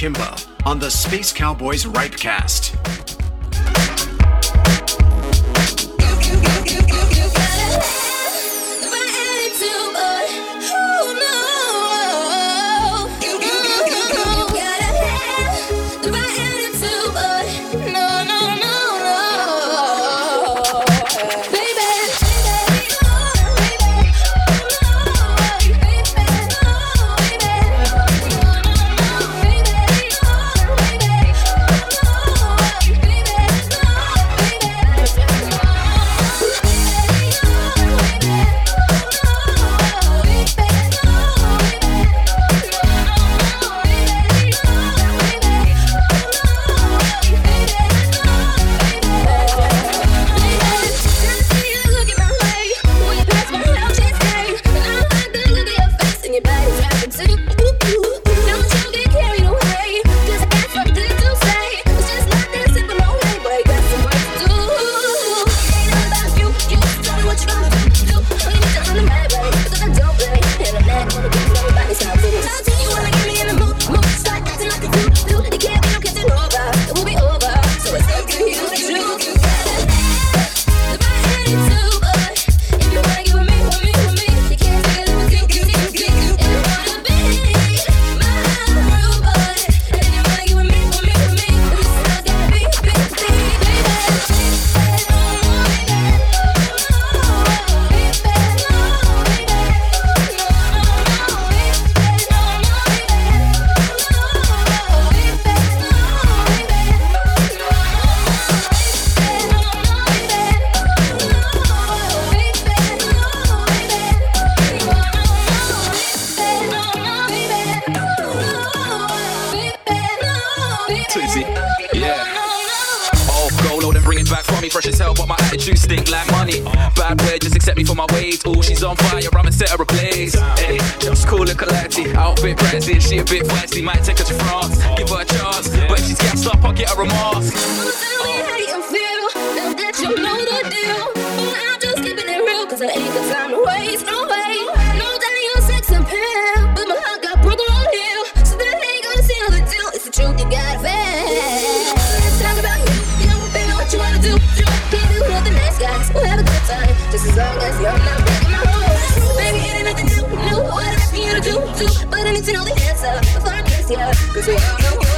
Kimba on the Space Cowboys Ripecast. she's on fire, I'ma set her ablaze. Hey, just call her Kalati, outfit pricey, she a bit feisty, might take her to France, give her a chance, but she's gassed up, I'll get her a mask. Now that you know the deal, but I'm just keeping it I ain't got time to waste, no way. No doubt sex but my heart got broken on so ain't gonna deal, it's the truth you gotta. Just as long as you're not do, do, but I need to know the answer before I kiss you. Cause we all know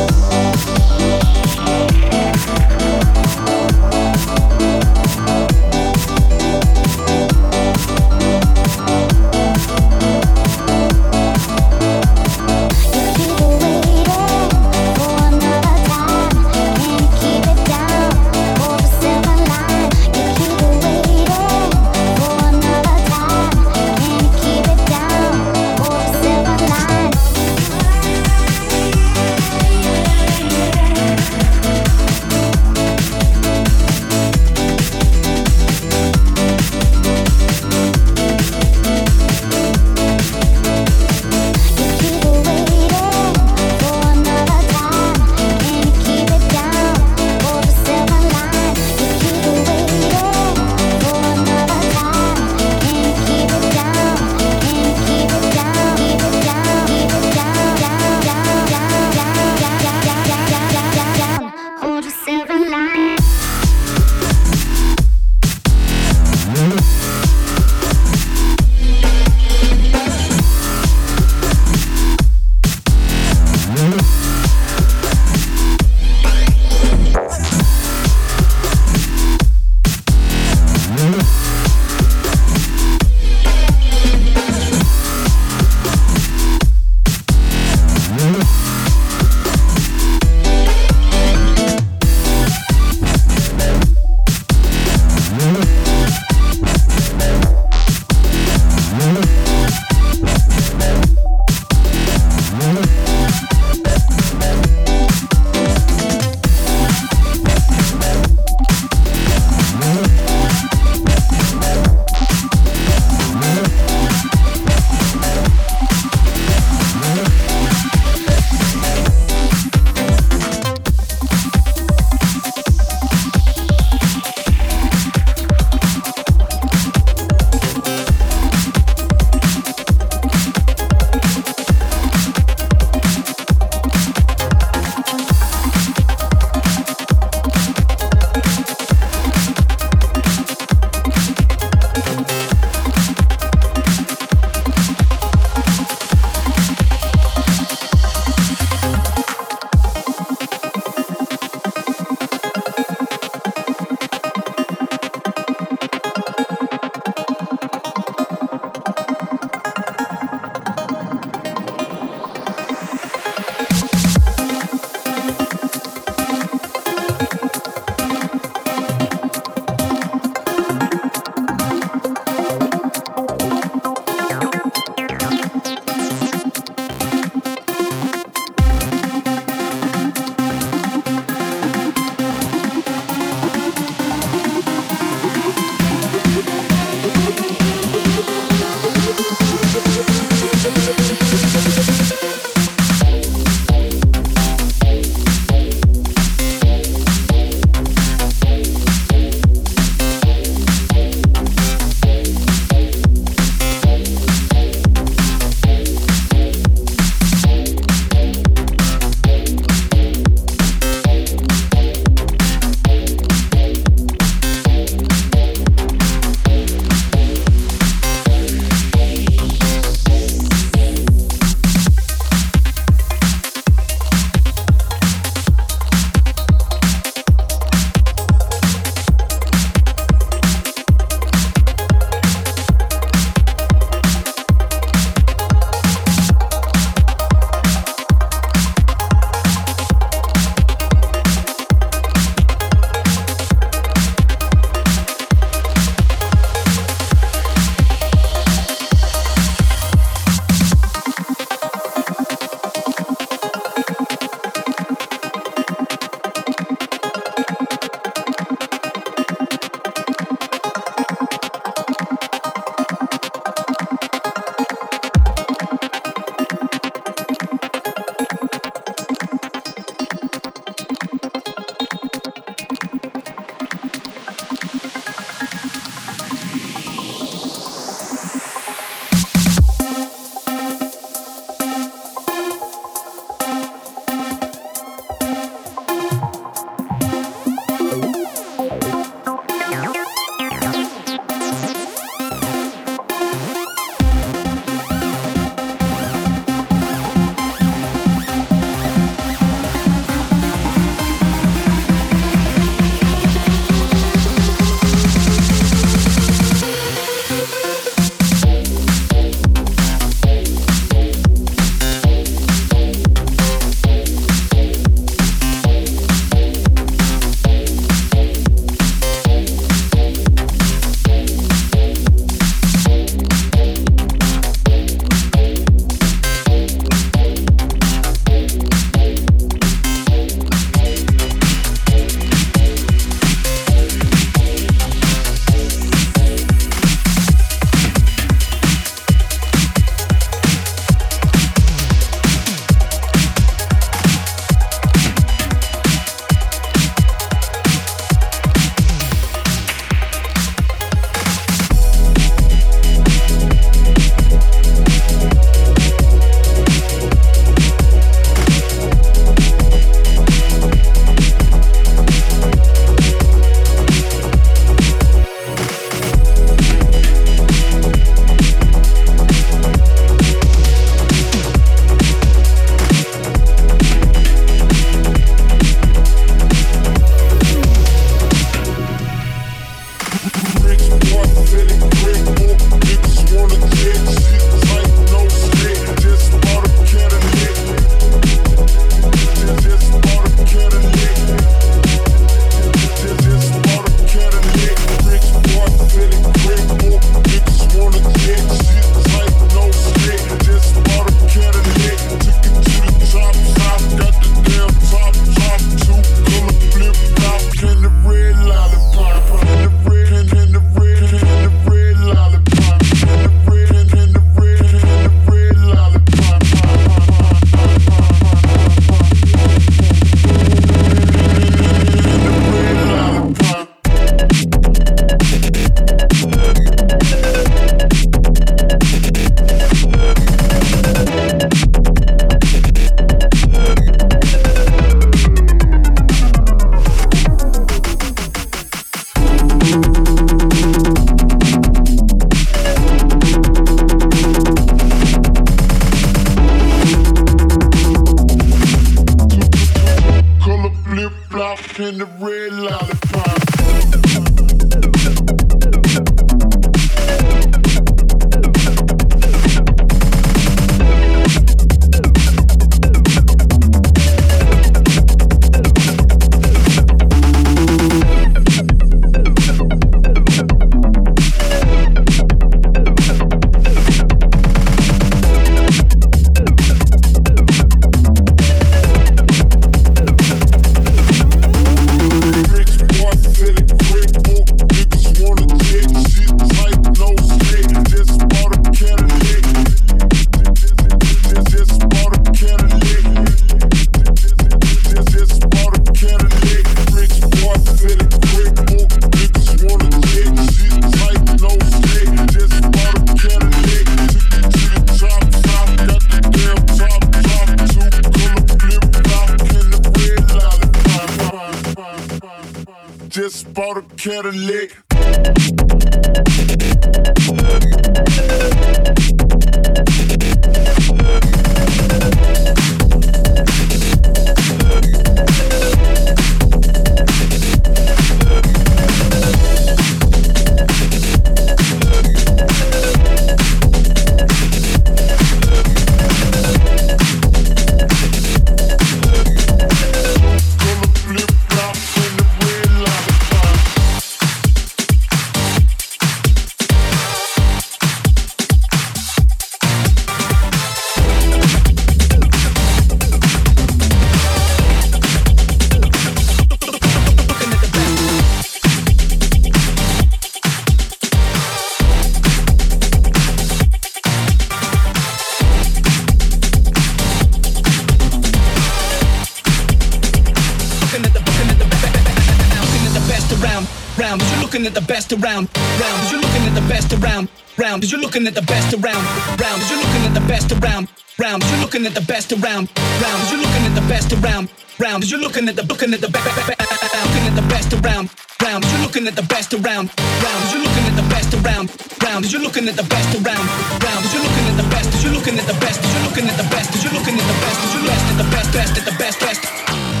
best around, round. You're looking at the best around, round. You're looking at the best. As you're looking at the best. As you're looking at the best. As you're looking at the best. As you're best at the best, best at the best, best.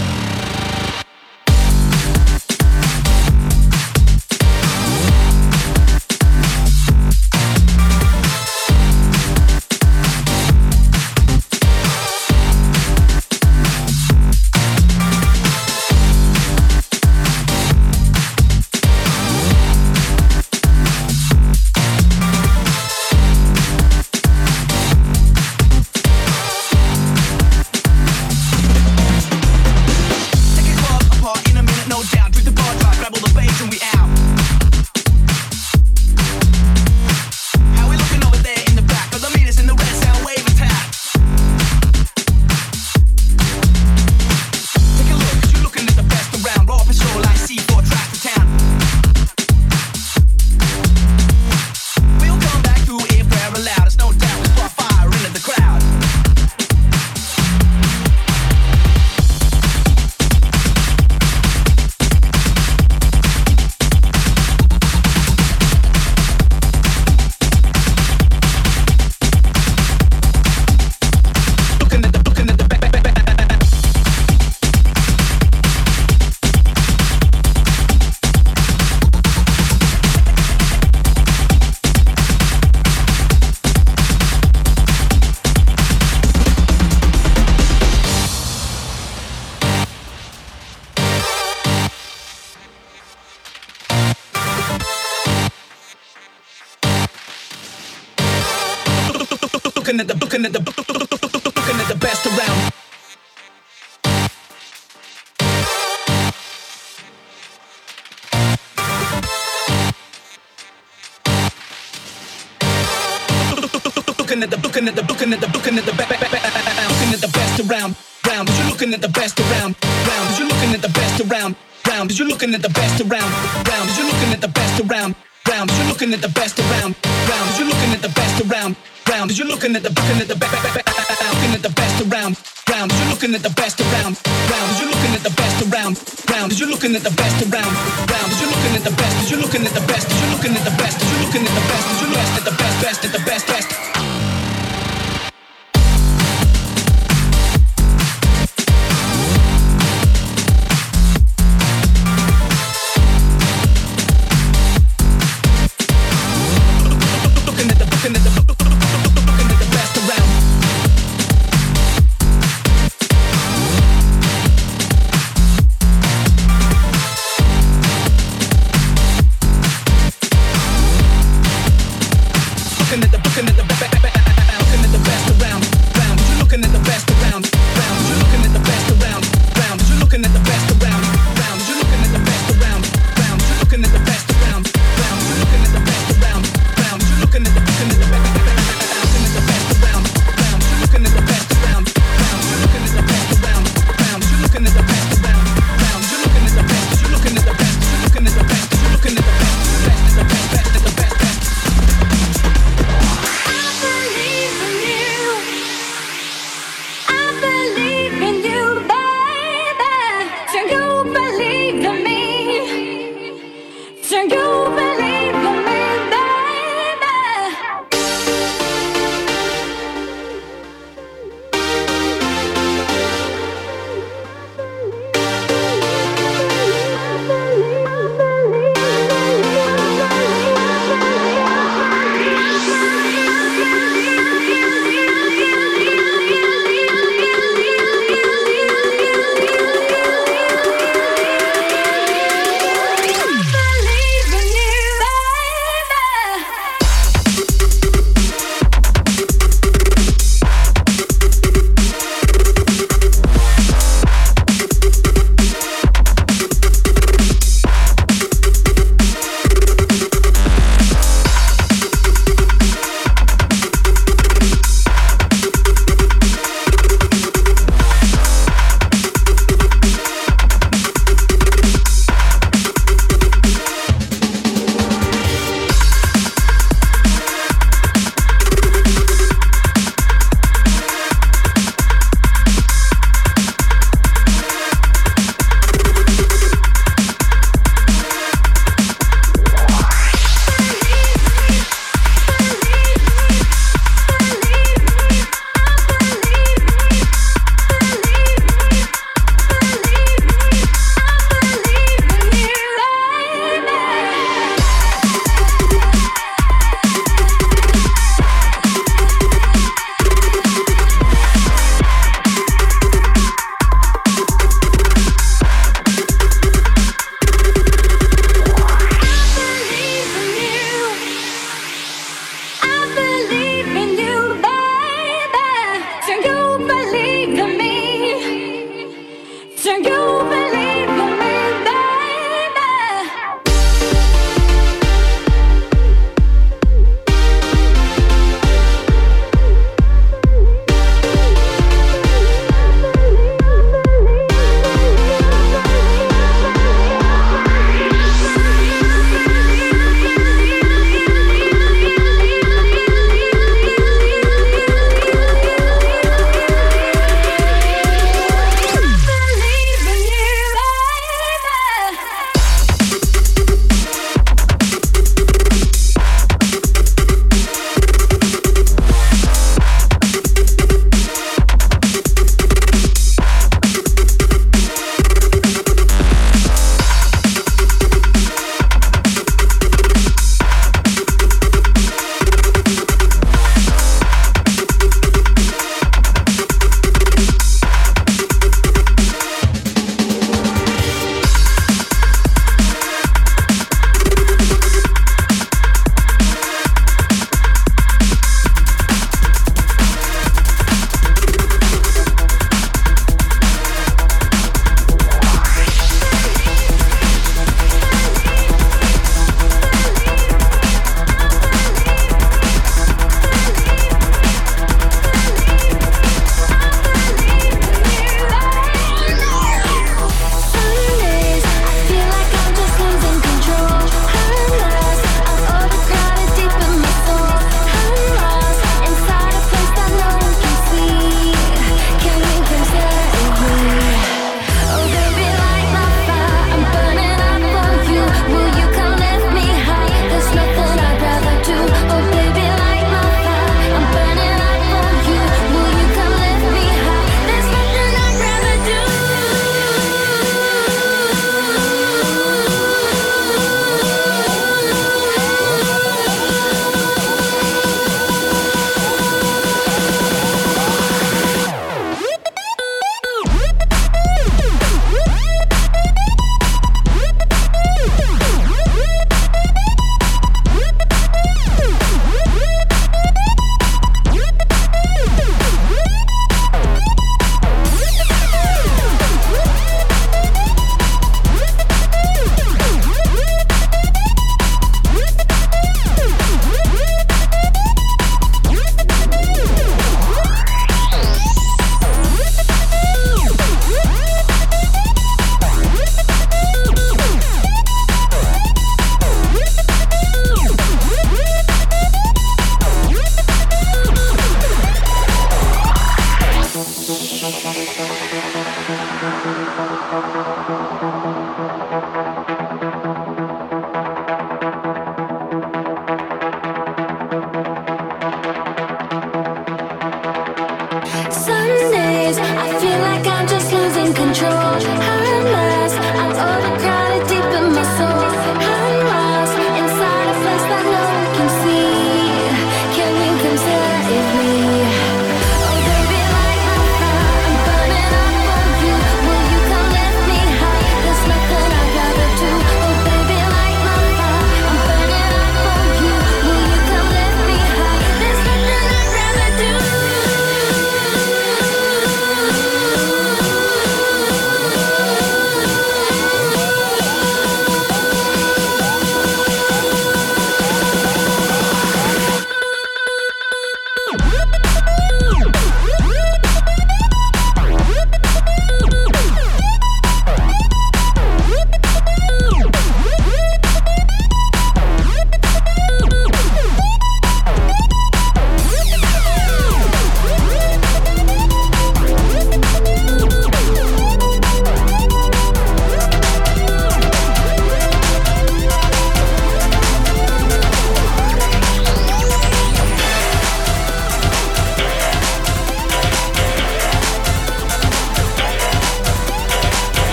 looking at the best around, round. Cause you're looking at the best around, round. Cause you're looking at the looking at the looking at the best around, round. You're looking at the best around, round. You're looking at the best around, round. You're looking at the best around, round. You're looking at the best. You're looking at the best. You're looking at the best. You're looking at the best. You're looking at the best. You're best at the best, best at the best, best.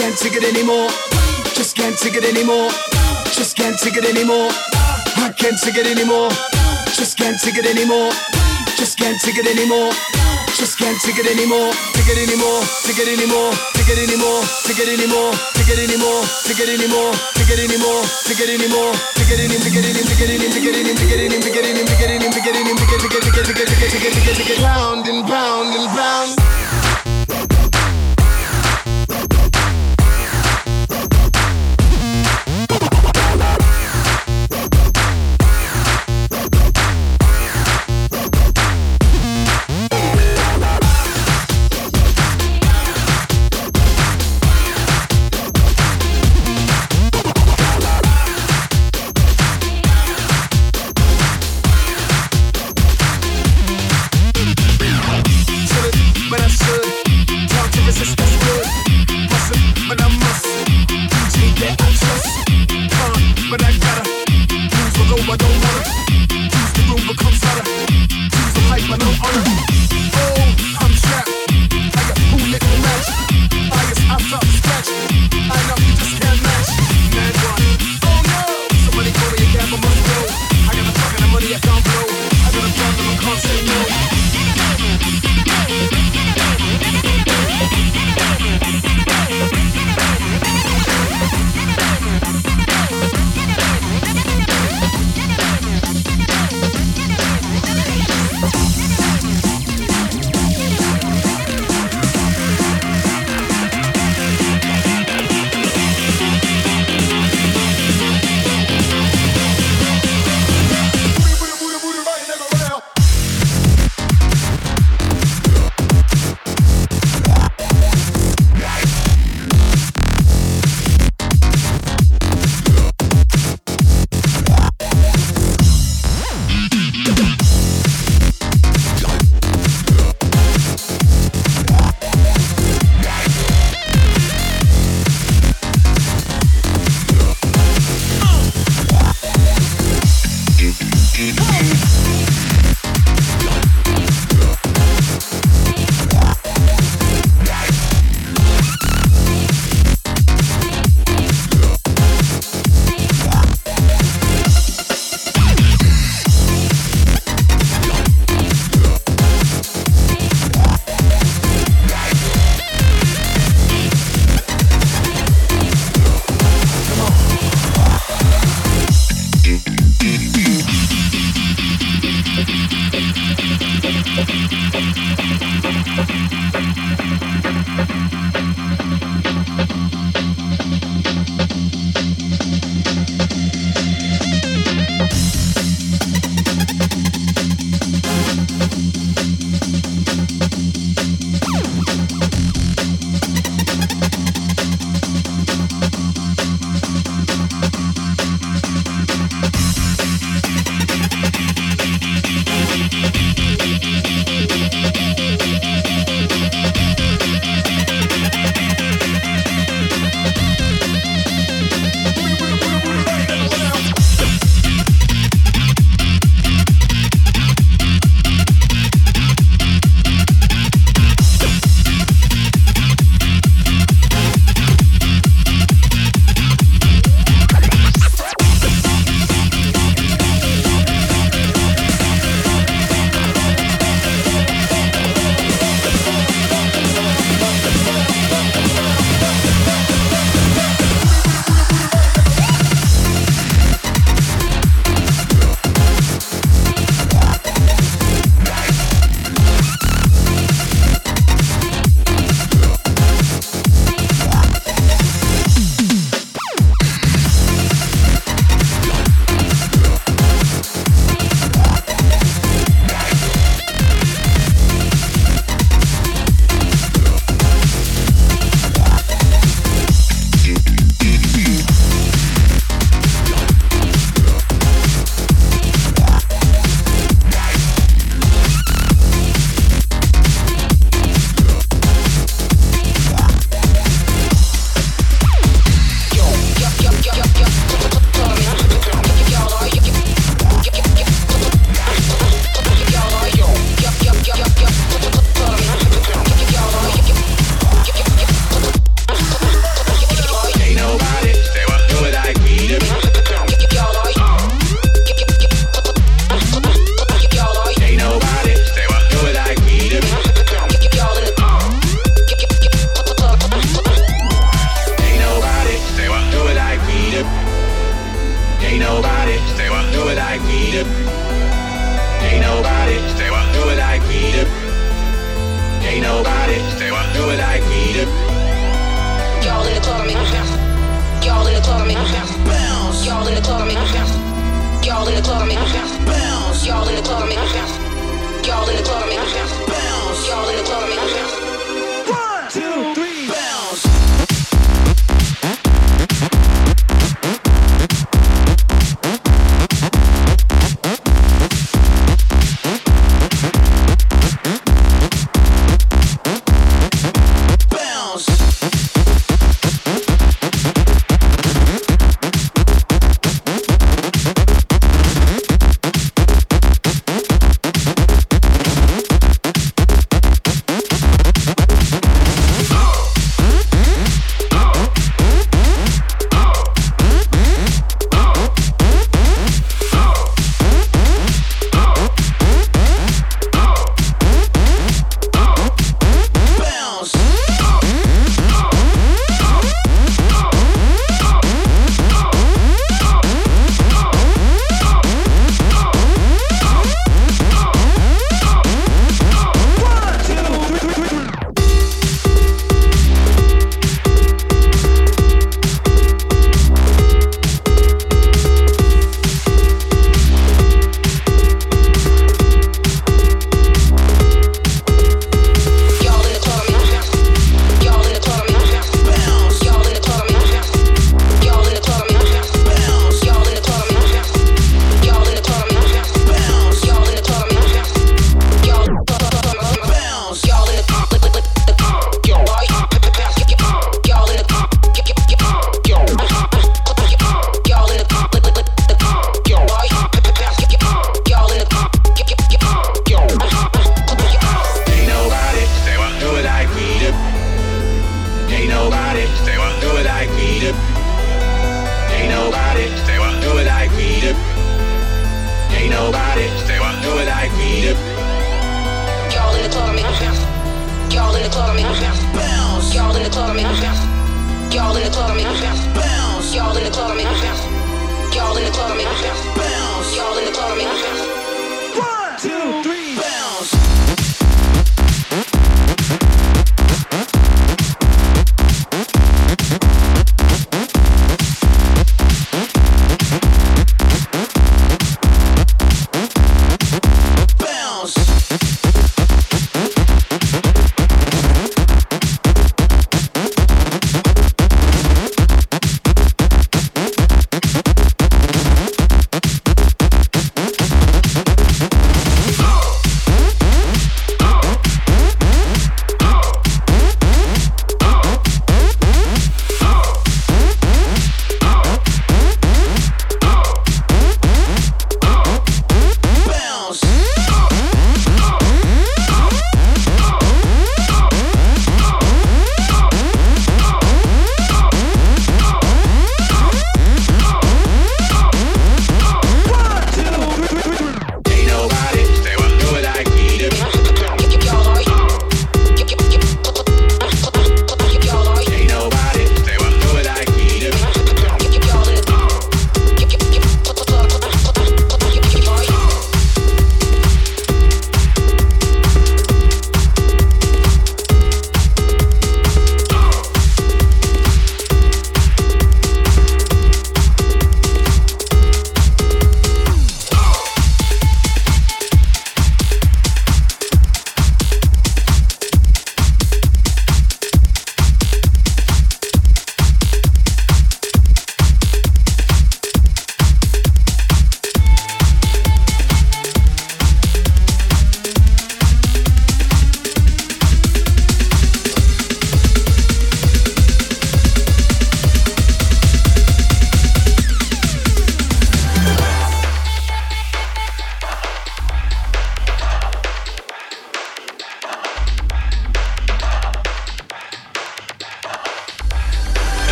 Can't take it anymore. Just can't take it anymore. Just can't take it anymore. I can't take it anymore. Just can't take it anymore. Just can't take it anymore. Just can't take it anymore. Take it anymore. Take it anymore. Take it anymore. Take it anymore. Take it anymore. Take it anymore. Take it anymore. Take it anymore. Take it in. Take it in. Take it in. Take it in. Take it in. Take it in. Take it in. Take it in. Take it in. Take it. Take it. Take it. Take it. Take it. Take it. Take it. Take it. Pound and pound and pound.